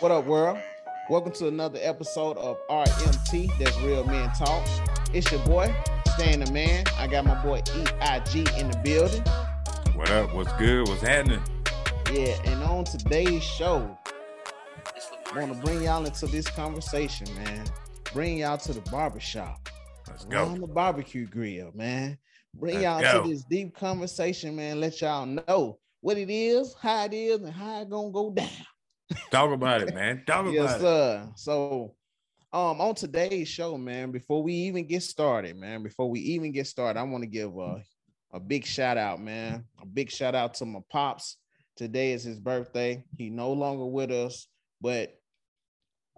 What up, world? Welcome to another episode of RMT. That's Real Men Talk. It's your boy, Stan the Man. I got my boy EIG in the building. What up? What's good? What's happening? Yeah, and on today's show, I want to bring y'all into this conversation, man. Bring y'all to the barbershop. Let's go. the barbecue grill, man. Bring Let's y'all go. to this deep conversation, man. Let y'all know what it is, how it is, and how it gonna go down. Talk about it, man. Talk about yes, it. sir. So, um, on today's show, man, before we even get started, man, before we even get started, I want to give a a big shout out, man. A big shout out to my pops. Today is his birthday. He no longer with us, but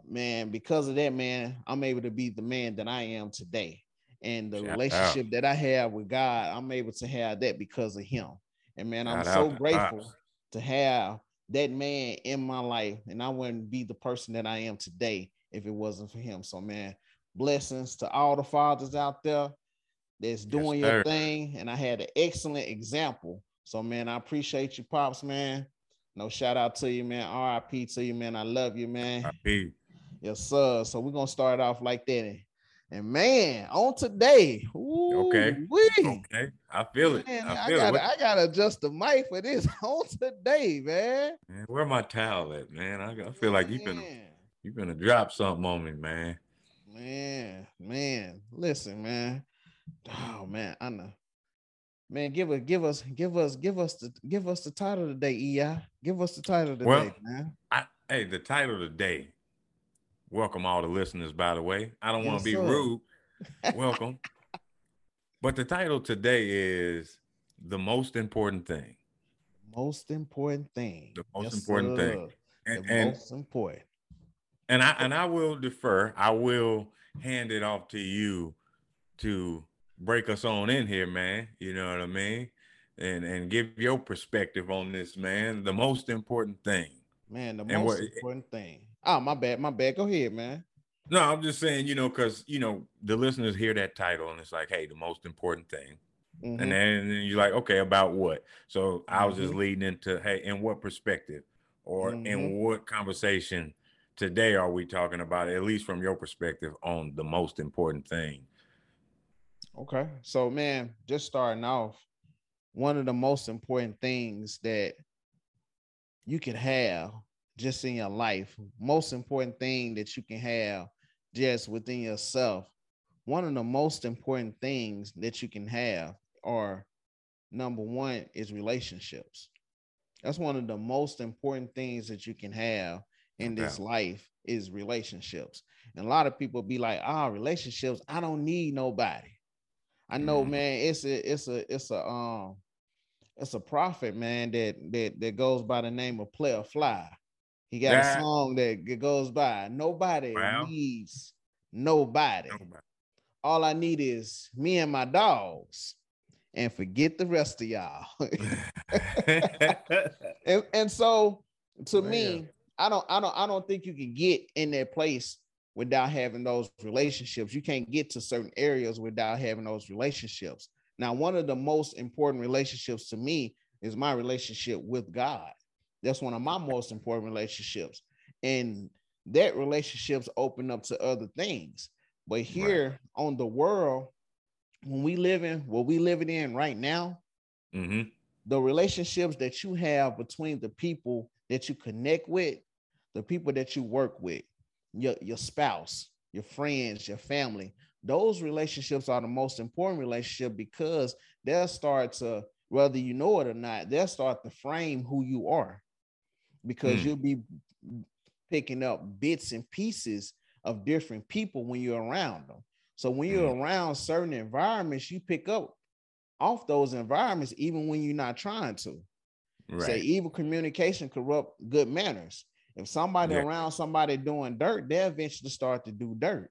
man, because of that, man, I'm able to be the man that I am today. And the Shout out. relationship that I have with God, I'm able to have that because of him. And man, I'm so grateful to have that man in my life, and I wouldn't be the person that I am today if it wasn't for him. So, man, blessings to all the fathers out there that's doing your sir. thing. And I had an excellent example. So, man, I appreciate you, pops, man. No shout out to you, man. RIP to you, man. I love you, man. RP. Yes, sir. So we're gonna start off like that. And, man, on today, Okay. Okay. I feel it. Man, I I, feel it. gotta, What- I gotta adjust the mic for this on today, man. man, where my towel at, man? I, I feel like you finna Man, you finna drop something on me, man. man, man. Listen, man. Oh man, I know. Man, give us, give us, give us, give us the, give us the title today, EI. Give us the title today, Well, man. I hey, the title of the day. Welcome all the listeners, by the way. I don't want Yes, to be sir. rude. Welcome. but the title today is the most important thing. Most important thing. The most important thing. And, the and most important. and I and I will defer. I will hand it off to you to break us on in here, man. You know what I mean? And and give your perspective on this, man. The most important thing. Man, the most what- important thing. Oh, my bad, my bad. Go ahead, man. No, I'm just saying, you know, because you know the listeners hear that title and it's like, hey, the most important thing, Mhm. and then, and then you're like, okay, about what? So I was just Mhm. leading into, hey, in what perspective, or in Mhm. what conversation today are we talking about? At least from your perspective on the most important thing. Okay. So, man, just starting off, one of the most important things that you could have just in your life, most important thing that you can have just within yourself, one of the most important things that you can have are number one is relationships. That's one of the most important things that you can have in this life is relationships. And a lot of people be like, ah, relationships, I don't need nobody. I know, Mhm. man, it's a it's a it's a um it's a prophet, man, that that that goes by the name of Playa Fly. He got That- a song that goes by. Nobody Wow. needs nobody. Nobody. All I need is me and my dogs, and forget the rest of y'all. and, and so to Man. me, I don't I don't I don't think you can get in that place without having those relationships. You can't get to certain areas without having those relationships. Now, one of the most important relationships to me is my relationship with God. That's one of my most important relationships. And that relationships open up to other things. But here on the world, when we live in what we living in right now, hmm the relationships that you have between the people that you connect with, the people that you work with, your, your spouse, your friends, your family, those relationships are the most important relationship because they'll start to, whether you know it or not, they'll start to frame who you are because Mm. you'll be picking up bits and pieces of different people when you're around them. So when you're around certain environments, you pick up off those environments even when you're not trying to. Right. Say evil communication corrupt good manners. If somebody Yeah. around somebody doing dirt, they'll eventually start to do dirt.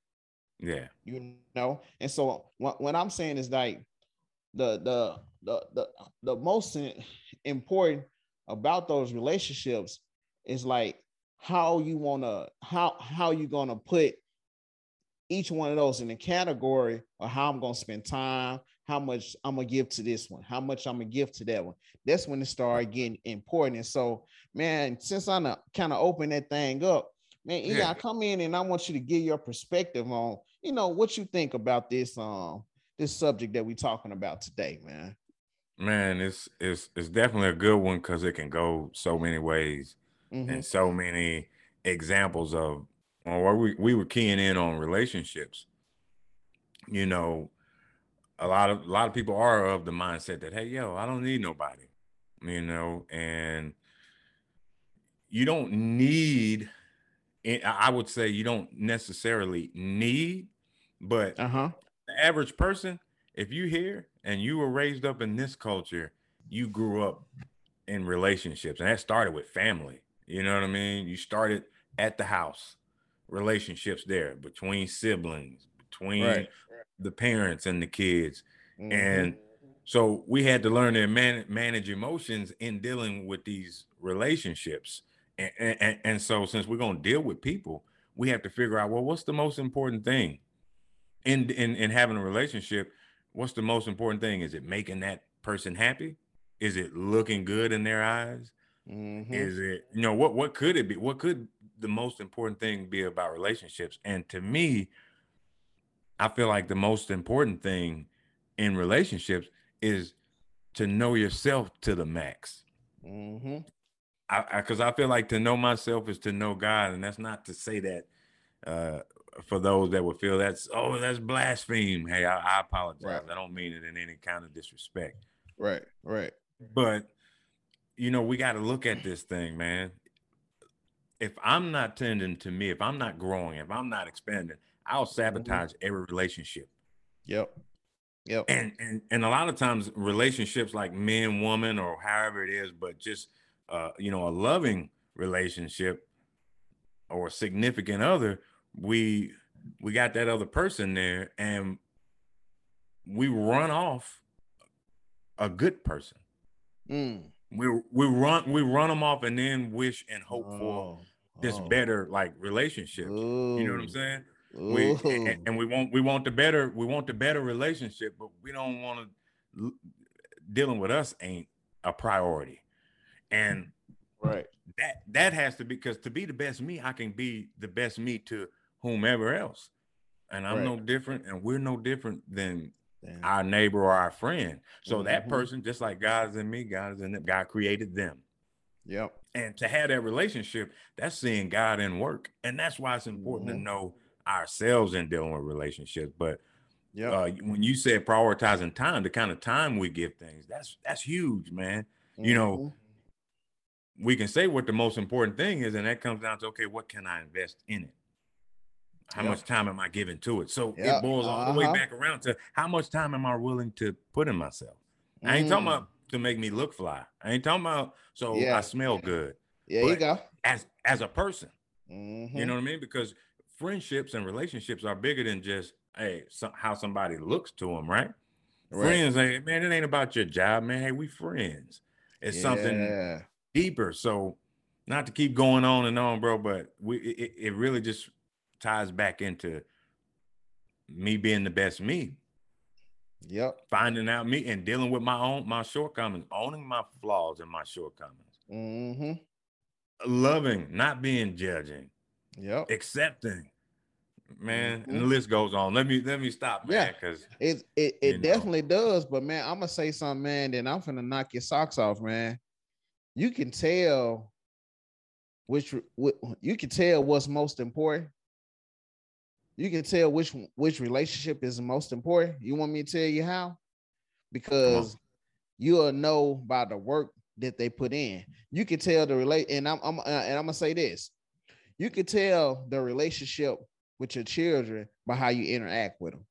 Yeah. You know, and so what, what I'm saying is like the the the the the most important about those relationships is like how you want to how how you going to put each one of those in a category or how I'm going to spend time, how much I'm gonna give to this one, how much I'm gonna give to that one. That's when it started getting important. And so, man, since I'm kind of open that thing up, man, yeah, I come in and I want you to give your perspective on, you know, what you think about this um this subject that we're talking about today, man. Man, it's it's it's definitely a good one because it can go so many ways mm-hmm. and so many examples of or we, we were keying in on relationships. You know, a lot of a lot of people are of the mindset that hey, yo, I don't need nobody, you know, and you don't need I would say you don't necessarily need, but uh-huh. the average person, if you hear and you were raised up in this culture, you grew up in relationships, and that started with family. You know what I mean? You started at the house, relationships there between siblings, between right. the parents and the kids. Mm-hmm. And so we had to learn to man- manage emotions in dealing with these relationships. And, and, and so since we're going to deal with people, we have to figure out, well, what's the most important thing in, in, in having a relationship? What's the most important thing? Is it making that person happy? Is it looking good in their eyes? Mm-hmm. Is it, you know, what what could it be? What could the most important thing be about relationships? And to me, I feel like the most important thing in relationships is to know yourself to the max. Mm-hmm. I because I, I, feel like to know myself is to know God, and that's not to say that uh, for those that would feel that's oh that's blaspheme. Hey, I, I apologize. Right. I don't mean it in any kind of disrespect. Right, right. But you know, we got to look at this thing, man. If I'm not tending to me, if I'm not growing, if I'm not expanding, I'll mm-hmm. sabotage mm-hmm. every relationship. Yep. Yep. And and and a lot of times relationships like man, woman, or however it is, but just uh, you know, a loving relationship or a significant other, we we got that other person there and we run off a good person. Mm we we run we run them off and then wish and hope oh, for this oh. better like relationship. You know what I'm saying? We and, and, we want we want the better we want the better relationship, but we don't want to dealing with us ain't a priority. And right that that has to be because to be the best me, I can be the best me to whomever else. And I'm right. no different, and we're no different than Damn. our neighbor or our friend. So mm-hmm. that person, just like God is in me, God is in them. God created them. Yep. And to have that relationship, that's seeing God in work, and that's why it's important mm-hmm. to know ourselves in dealing with relationships. But yeah, uh, when you said prioritizing time, the kind of time we give things, that's that's huge, man. Mm-hmm. You know, mm-hmm. we can say what the most important thing is, and that comes down to okay, what can I invest in it? How yep. much time am I giving to it? So yep. it boils all uh-huh. the way uh-huh. back around to how much time am I willing to put in myself? I ain't talking mm. about to make me look fly. I ain't talking about so yeah. I smell good. Yeah, you go. As as a person, mm-hmm. you know what I mean? Because friendships and relationships are bigger than just hey so, how somebody looks to them, right? right? Friends, hey, man, it ain't about your job, man. Hey, we friends. It's yeah. something deeper. So, not to keep going on and on, bro, but we it, it really just ties back into me being the best me. Yep. Finding out me and dealing with my own my shortcomings, owning my flaws and my shortcomings. Mm-hmm. Loving, not being judging. Yep. Accepting. Man, mm-hmm. and the list goes on. Let me let me stop, man. Yeah. Because it it, it definitely know. does. But man, I'm gonna say something, man. Then I'm gonna knock your socks off, man. You can tell which, which you can tell what's most important you can tell which which relationship is the most important. You want me to tell you how? Because you'll know by the work that they put in. You can tell the relate, and I'm, I'm uh, and I'm gonna say this: you can tell the relationship with your children by how you interact with them.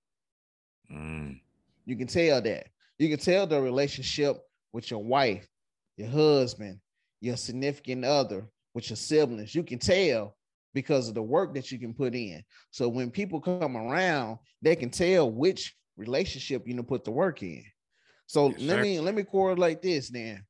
Mm. You can tell that. You can tell the relationship with your wife, your husband, your significant other, with your siblings. You can tell because of the work that you can put in. So when people come around, they can tell which relationship you know put the work in. So yes, let sir. me let me correlate this then.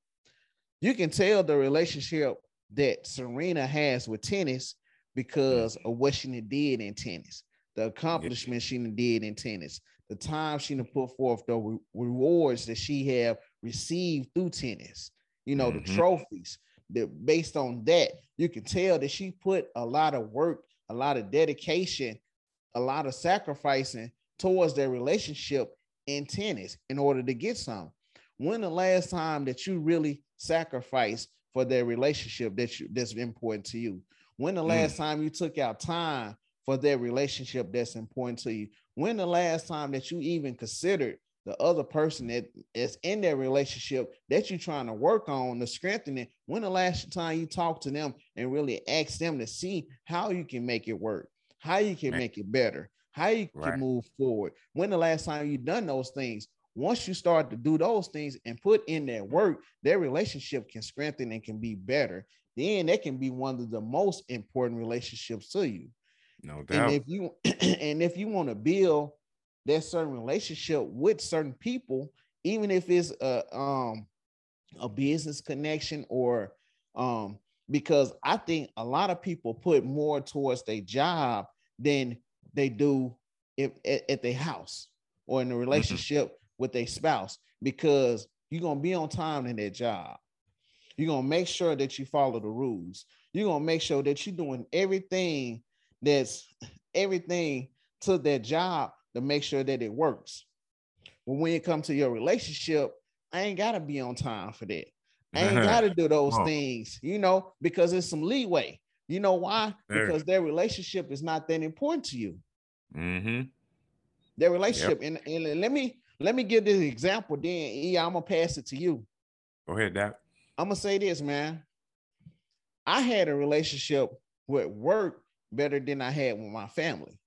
You can tell the relationship that Serena has with tennis because mm-hmm. of what she did in tennis, the accomplishments she did in tennis, the time she put forth, the re- rewards that she have received through tennis, you know, mm-hmm. the trophies. That based on that, you can tell that she put a lot of work, a lot of dedication, a lot of sacrificing towards their relationship in tennis in order to get some. When the last time that you really sacrificed for their relationship that you, that's important to you? When the last mm. time you took out time for their relationship that's important to you? When the last time that you even considered the other person that is in that relationship that you're trying to work on to strengthen it? When the last time you talked to them and really asked them to see how you can make it work, how you can right. make it better, how you can right. move forward? When the last time you done those things? Once you start to do those things and put in that work, their relationship can strengthen and can be better. Then that can be one of the most important relationships to you. No doubt. And if you and if you want to build that certain relationship with certain people, even if it's a um a business connection or um because I think a lot of people put more towards their job than they do if at, at their house or in a mm-hmm. relationship mm-hmm. with their spouse because you're gonna be on time in that job. You're gonna make sure that you follow the rules. You're gonna make sure that you're doing everything that's everything to their job to make sure that it works. But when it comes to your relationship, I ain't gotta be on time for that. I ain't gotta do those oh. things, you know, because it's some leeway. You know why? There. Because their relationship is not that important to you. Mm-hmm. Their relationship, yep. and, and let me let me give this example. Then, yeah, I'm gonna pass it to you. Go ahead, Dad. I'm gonna say this, man. I had a relationship with work better than I had with my family.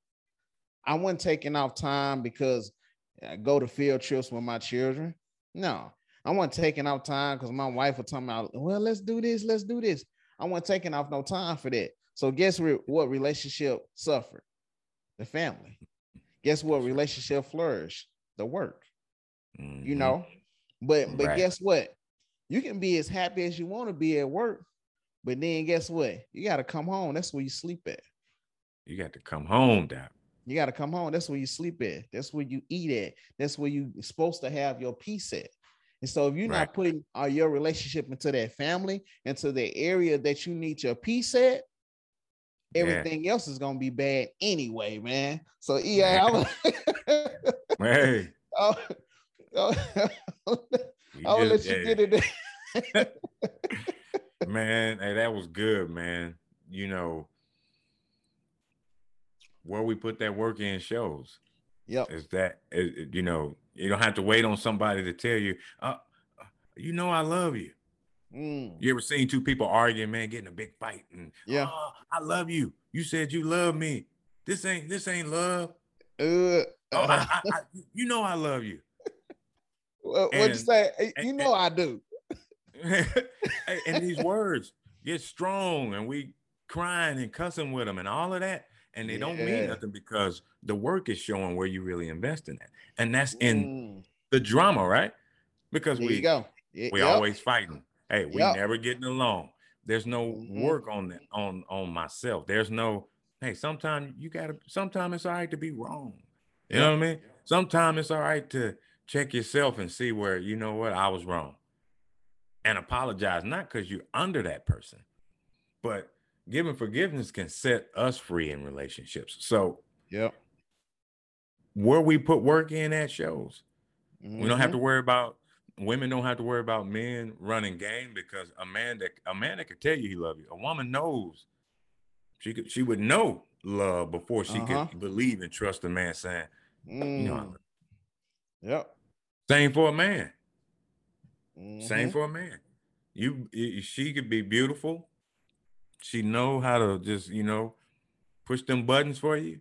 I wasn't taking off time because I go to field trips with my children. No, I wasn't taking off time because my wife was talking about, well, let's do this, let's do this. I wasn't taking off no time for that. So guess what relationship suffered? The family. Guess what relationship flourished? The work. Mm-hmm. You know, but but right. guess what? You can be as happy as you want to be at work, but then guess what? You got to come home. That's where you sleep at. You got to come home, Doc. You got to come home. That's where you sleep at. That's where you eat at. That's where you're supposed to have your peace at. And so if you're right. not putting uh, your relationship into that family, into the area that you need your peace at, everything yeah. else is gonna be bad anyway, man. So yeah, I was hey. Oh, oh, I'll let you hey. get it. man, hey, that was good, man. You know, where we put that work in shows. Yep. Is that you know you don't have to wait on somebody to tell you, uh, you know I love you. Mm. You ever seen two people arguing, man, getting a big fight, and yeah, oh, I love you. You said you love me. This ain't this ain't love. Uh, oh, I, I, I, you know I love you. What, what'd you say? You and, know and, I do. and these words get strong, and we crying and cussing with them, and all of that and they yeah. don't mean nothing because the work is showing where you really invest in it, and that's in mm. the drama, right? Because there we go. we yep. always fighting. Hey, we yep. never getting along. There's no mm-hmm. work on that on on myself. There's no hey. Sometimes you gotta. Sometimes it's all right to be wrong. You yep. know what I mean? Sometimes it's all right to check yourself and see where you know what I was wrong, and apologize. Not because you're under that person, but giving forgiveness can set us free in relationships. So, yep. Where we put work in at shows. Mm-hmm. We don't have to mm-hmm. worry about women don't have to worry about men running game because a man that a man that could tell you he love you. A woman knows she could she would know love before she uh-huh. could believe and trust a man saying, mm. you know. Mm. Yep. Same for a man. Mm-hmm. Same for a man. You she could be beautiful she know how to just you know push them buttons for you.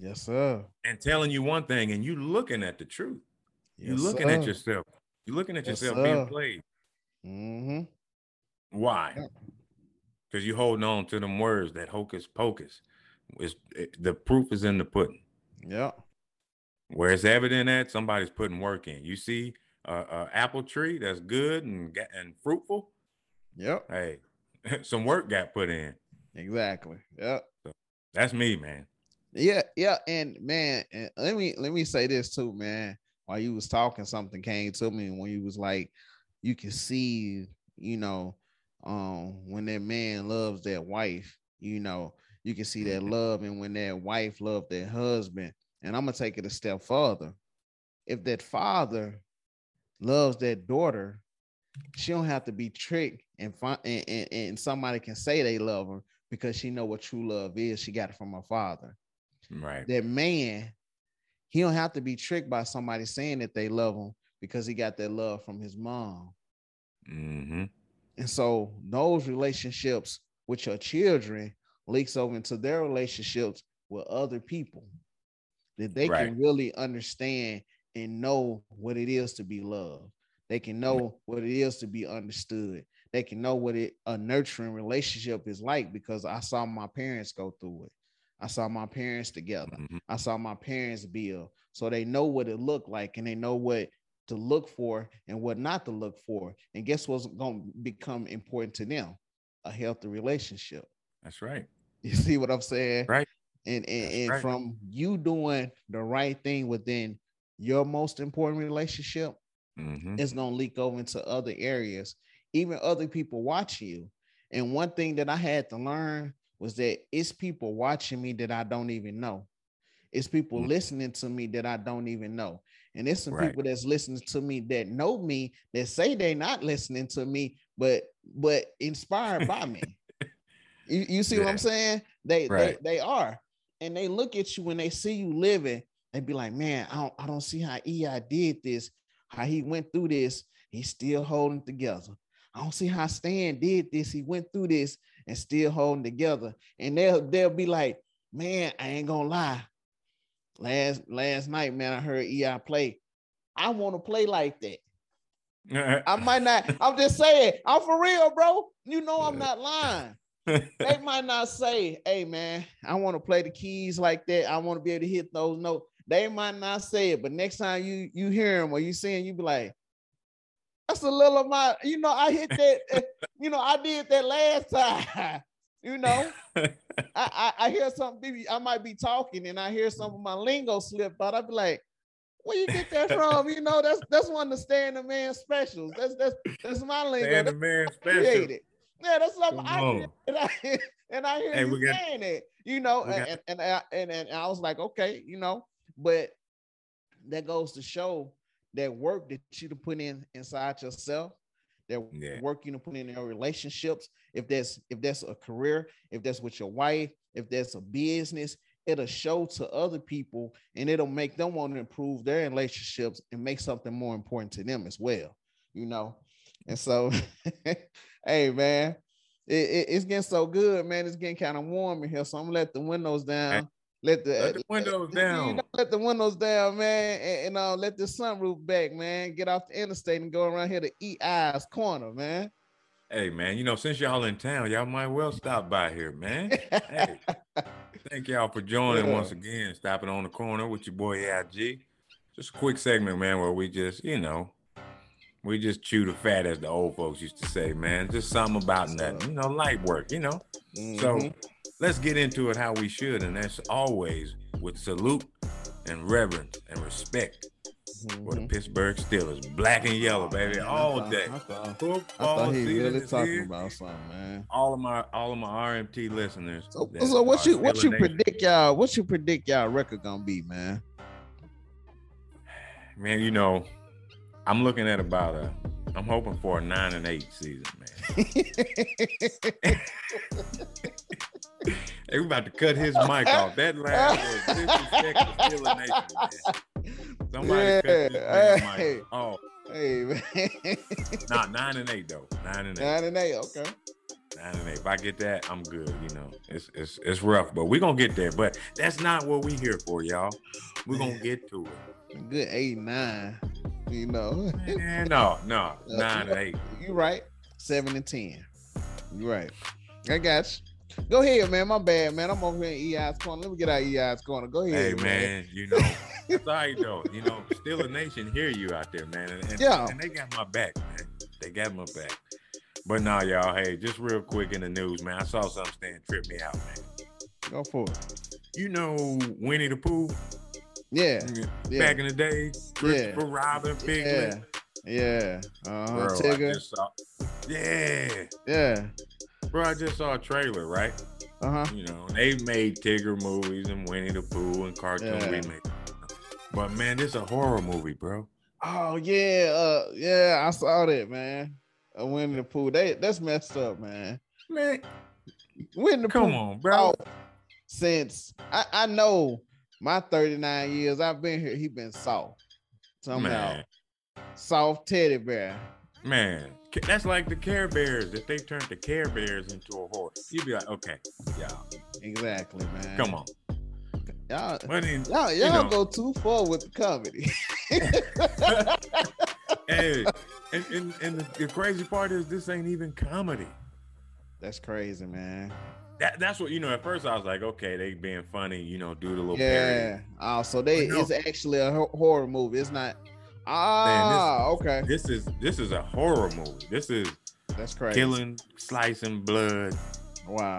Yes, sir. And telling you one thing, and you looking at the truth. Yes, you looking sir. at yourself. You're looking at yes, yourself sir. being played. Mm-hmm. Why? Because you holding on to them words that hocus pocus. Is it, the proof is in the pudding. Yeah. Where it's evident at somebody's putting work in. You see a, a apple tree that's good and and fruitful. Yep. Hey, some work got put in. Exactly. Yeah. So that's me, man. Yeah, yeah, and man, and let me let me say this too, man. While you was talking, something came to me when you was like, you can see, you know, um, when that man loves that wife, you know, you can see that Mhm. love, and when that wife loved their husband. And I'm gonna take it a step further. If that father loves that daughter, she don't have to be tricked and find and, and, and somebody can say they love her because she know what true love is. She got it from her father Right. that man, he don't have to be tricked by somebody saying that they love him because he got that love from his mom. Mm-hmm. And so those relationships with your children leaks over into their relationships with other people that they Right. can really understand and know what it is to be loved. They can know what it is to be understood. They can know what it a nurturing relationship is like because I saw my parents go through it. I saw my parents together. Mhm. I saw my parents build. So they know what it looked like and they know what to look for and what not to look for. And guess what's going to become important to them? A healthy relationship. That's right. You see what I'm saying? Right. And and, and right. from you doing the right thing within your most important relationship, Mm-hmm. it's gonna leak over into other areas, even other people watching you. And one thing that I had to learn was that it's people watching me that I don't even know. It's people Mhm. listening to me that I don't even know. And it's some Right. people that's listening to me that know me that say they're not listening to me, but but inspired by me. You, you see what I'm saying? They, Right. they they are, and they look at you when they see you living. They be like, man, I don't I don't see how EI did this, how he went through this. He's still holding together. I don't see how Stan did this. He went through this and still holding together. And they'll they'll be like, man, I ain't gonna lie. Last last night, man, I heard EI play. I want to play like that. I might not. I'm just saying. I'm for real, bro. You know I'm not lying they might not say, "Hey, man, I want to play the keys like that. I want to be able to hit those notes." They might not say it, but next time you you hear them or you see them, you be like, "That's a little of my." You know, I hit that. eh, you know, I did that last time. you know, I, I I hear something. I might be talking and I hear some of my lingo slip out. I'd be like. Where you get that from? You know, that's that's one of the Stan the Man specials. That's that's that's my lingo. Stan the Man special. Yeah, that's something I. And I, and I hear Hey, you got- saying it, you know, and, and, I, and and I was like, okay, you know, but that goes to show that work that you to put in inside yourself, that Yeah. work you to put in your relationships. If that's if that's a career, if that's with your wife, if that's a business, it'll show to other people and it'll make them want to improve their relationships and make something more important to them as well, you know. And so, hey man, it, it- it's getting so good, man. It's getting kind of warm in here, so I'm gonna let the windows down. Let the, Let the windows you know, down. let the windows down, man, and, and uh, let the sunroof back, man. Get off the interstate and go around here to EI's Corner, man. Hey man, you know, since y'all in town, y'all might well stop by here, man. Hey, thank y'all for joining Yeah. once again, stopping on the corner with your boy EIG. Just a quick segment, man, where we just, you know, we just chew the fat, as the old folks used to say, man. Just something about nothing, you know, light work, you know. So Mhm. let's get into it how we should, and that's always with salute and reverence and respect for the Mhm. Pittsburgh Steelers, black and yellow, baby, Man, all thought- day. I thought, I thought he really talking here. about something, man. all of my all of my RMT listeners. So, so what you what you Nation- predict y'all? What you predict y'all record gonna be, man? Man, you know, I'm looking at about a. I'm hoping for a nine and eight season, man. They we about to cut his mic off. That last was disrespect to Steeler Nation, man. Somebody cut this hey. mic off. hey man, Nah, nine and eight though. Nine and eight. nine and eight. Okay. Nine and eight. If I get that, I'm good. You know, it's it's it's rough, but we're gonna get there. But that's not what we here for, y'all. We're gonna get to it. Good eight nine. You know. Man, no, no, uh, nine and eight. You right. Seven and ten. You right. I got you. Go ahead, man. My bad, man. I'm over here in EI's corner. Let me get out EI's corner. Go ahead. Hey ahead, man, you know, it's all right though. You know, still a Nation hear you out there, man. And, and, Yeah. and they got my back, man. They got my back. But nah, y'all, hey, just real quick in the news, man. I saw something stand trip me out, man. Go for it. you know Winnie the Pooh. Yeah, yeah. back in the day, Christopher Yeah. Robin, Piglet. yeah, uh-huh. Bro, I Tigger, just saw, yeah, yeah, bro. I just saw a trailer, right? uh huh. You know, they made Tigger movies and Winnie the Pooh and cartoon Yeah. remakes. But man, this is a horror movie, bro. Oh yeah, uh, yeah, I saw that, man. Uh, Winnie the Pooh, they that's messed up, man. Man, Winnie the come Pooh, on, bro. oh, since I, I know my 39 years I've been here, he been soft somehow. Man, Soft teddy bear. man, that's like the Care Bears. If they turned the Care Bears into a horse, you'd be like, okay, yeah, Exactly, man. come on. Y'all, But in, y'all, you y'all know. go too far with the comedy. hey, and, and, and the, the crazy part is this ain't even comedy. That's crazy, man. That, that's what you know. At first, I was like, okay, they being funny, you know, do the little Yeah. parody. Oh, so they no. it's actually a horror movie. It's not. Ah, okay. This is this is a horror movie. This is That's crazy. killing, slicing blood, Wow.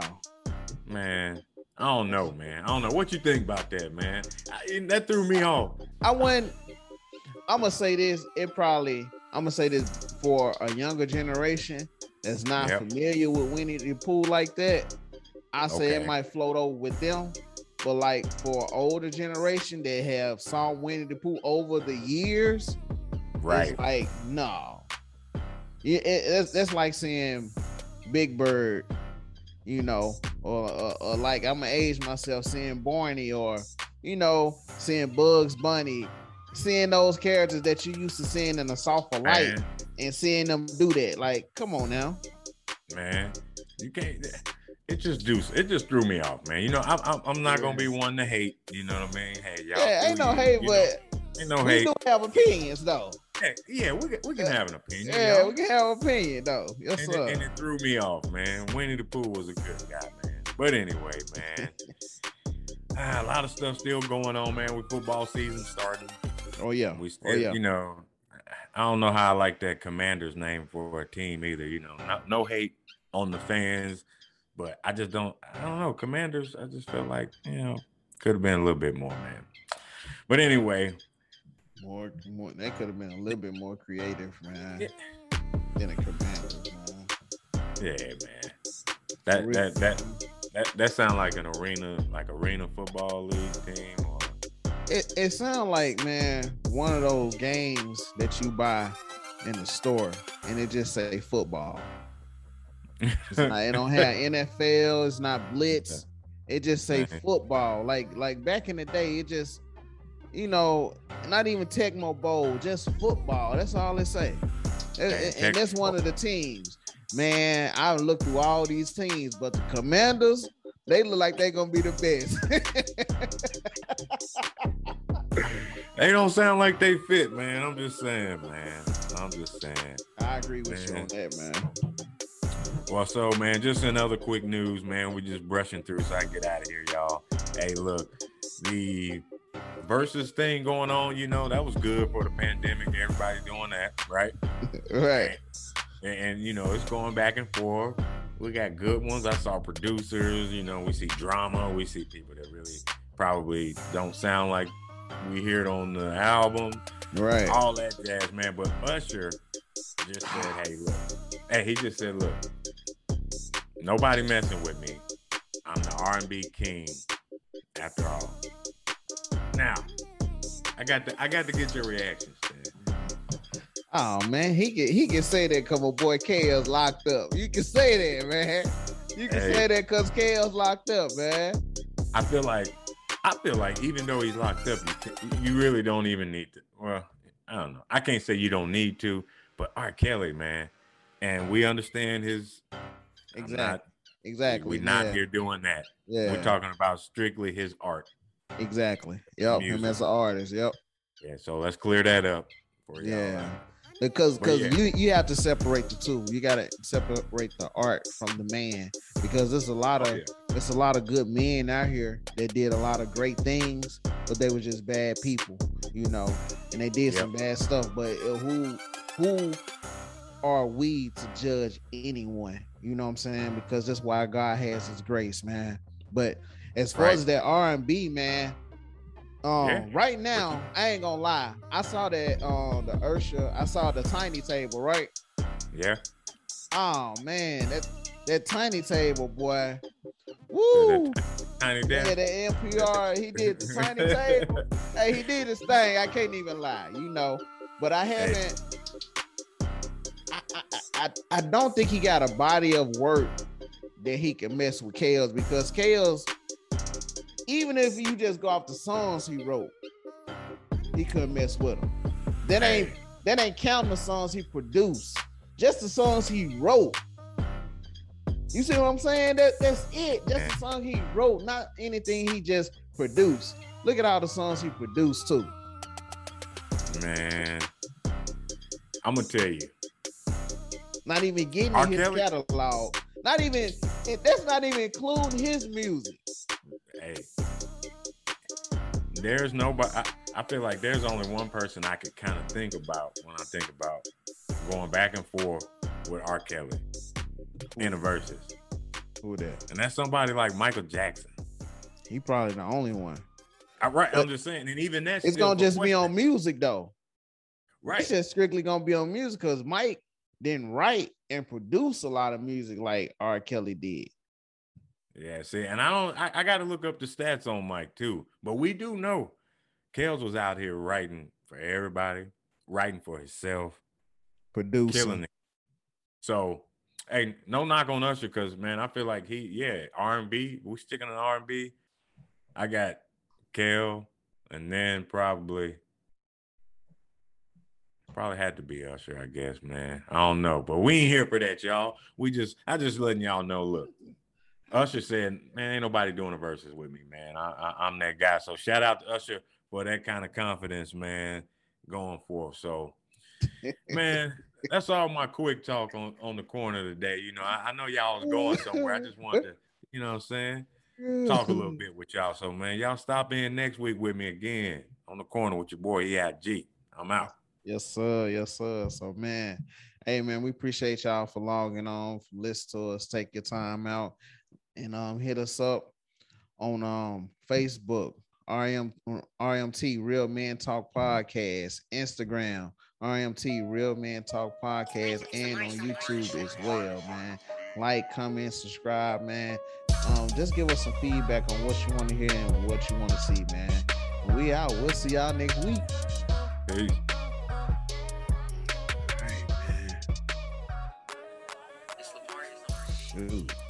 man. I don't know, man. I don't know what you think about that, man. I, that threw me off. I wouldn't. I'm gonna say this. It probably. I'm gonna say this for a younger generation that's not Yep. familiar with Winnie the Pooh like that. I say it might float over with them, but like for older generation that have saw Winnie the Pooh over the years, Right. It's like no. Yeah, it, that's, that's like seeing Big Bird, you know, or, or, or like I'm gonna age myself seeing Barney, or you know, seeing Bugs Bunny, seeing those characters that you used to seeing in a softer light, Man, and seeing them do that. Like, come on now. man, you can't. It just do. It just threw me off, man. You know, I'm I'm, I'm not gonna be one to hate. You know what I mean? Hey, y'all. Yeah, ain't no hate, you know. but ain't no we hate. do have opinions though. Hey, yeah, we can, we can have an opinion. Yeah, y'all. we can have an opinion though. Yes, and, sir. it, and it threw me off, man. Winnie the Pooh was a good guy, man. But anyway, man, ah, a lot of stuff still going on, man. With football season starting, oh yeah. we Oh still, yeah. you know, I don't know how I like that commander's name for a team either. You know, no, no hate on the fans, but I just don't. I don't know. Commanders, I just felt like you know could have been a little bit more, man. But anyway, More, more. They could have been a little bit more creative, man. Yeah. Than a Commanders, man. yeah, man. That that that that that sound like an arena, like arena football league team, or It it sounds like man one of those games that you buy in the store and it just say football. It don't have NFL. It's not blitz. It just say football. Like like back in the day, it just you know not even Tecmo Bowl, just football. That's all it say. And, Dang, and- and that's one of the teams. Man, I looked through all these teams, but the Commanders, they look like they're gonna be the best. They don't sound like they fit, man. I'm just saying, man. I'm just saying. I agree with you on that, man. Well, so man, just another quick news, man. We're just brushing through so I can get out of here, y'all. Hey, look, the versus thing going on, you know, that was good for the pandemic. Everybody doing that, right? Right. And, and, you know, it's going back and forth. We got good ones. I saw producers, you know, we see drama, we see people that really probably don't sound like we hear it on the album. Right. all that jazz, man. But Usher just said, "Hey, look, hey." He just said, "Look, nobody messing with me. I'm the R&B king, after all." Now, I got to, I got to get your reactions. Oh man, he can he can say that because my boy Kels locked up. You can say that, man. You can Hey. say that because Kels locked up, man. I feel like, I feel like even though he's locked up, you, you really don't even need to. Well, I don't know. I can't say you don't need to, but R. Kelly, man, and we understand his. Exactly. not- Exactly. We're not yeah. here doing that. Yeah. We're talking about strictly his art. exactly. Yep. Him as an artist. Yep. Yeah, so let's clear that up for y'all. Yeah. Because because yeah. you you have to separate the two. You gotta separate the art from the man because there's a lot Oh, of yeah. there's a lot of good men out here that did a lot of great things, but they were just bad people, you know, and they did some bad stuff. But uh, who who are we to judge anyone? You know what I'm saying? Because that's why God has His grace, man. But As far Right. as that R and B, man. Um, Yeah. right now, I ain't gonna lie. I saw that um the Usher, I saw the tiny table, right? Yeah. Oh man, that that tiny table, boy. Woo! Tiny Yeah, Desk. the NPR, he did the tiny table. Hey, he did his thing. I can't even lie, you know. But I haven't. I, I, I, don't think he got a body of work that he can mess with Kels because Kels, even if you just go off the songs he wrote, he couldn't mess with them. That ain't that ain't counting the songs he produced, just the songs he wrote. You see what I'm saying? That that's it. Just the song he wrote, not anything he just produced. Look at all the songs he produced too. Man, I'm gonna tell you. Not even getting R. his Kelly? catalog. Not even that's not even including his music. Hey, there's nobody. I, I feel like there's only one person I could kind of think about when I think about going back and forth with R. Kelly in a verses, Who that? and that's somebody like Michael Jackson. He probably the only one. I, right, But I'm just saying, and even that's It's gonna just be on music though. It's right? just strictly gonna be on music because Mike didn't write and produce a lot of music like R. Kelly did. Yeah, see, and I don't. I, I got to look up the stats on Mike too, but we do know Kels was out here writing for everybody, writing for himself. Producing. killing it. So, hey, no knock on Usher because man, I feel like he, yeah, R and B. We sticking in R and B. I got Kel, and then probably, probably had to be Usher, I guess, man. I don't know, but we ain't here for that, y'all. We just, I just letting y'all know. Look, Usher said, man, ain't nobody doing the verses with me, man. I, I, I'm that guy. So shout out to Usher for that kind of confidence, man, going forth. So man, that's all my quick talk on, on the corner today. You know, I, I know y'all was going somewhere. I just wanted to, you know what I'm saying, talk a little bit with y'all. So, man, y'all stop in next week with me again on the corner with your boy EIG. I'm out. Yes, sir. Yes, sir. So, man, hey, man, we appreciate y'all for logging on, for listening to us. Take your time out and um hit us up on um Facebook, RM RMT Real Men Talk Podcast, Instagram, RMT Real Men Talk Podcast, and on YouTube as well, man. Like, comment, subscribe, man. Um, just give us some feedback on what you want to hear and what you want to see, man. We out. We'll see y'all next week. Peace. Shoot.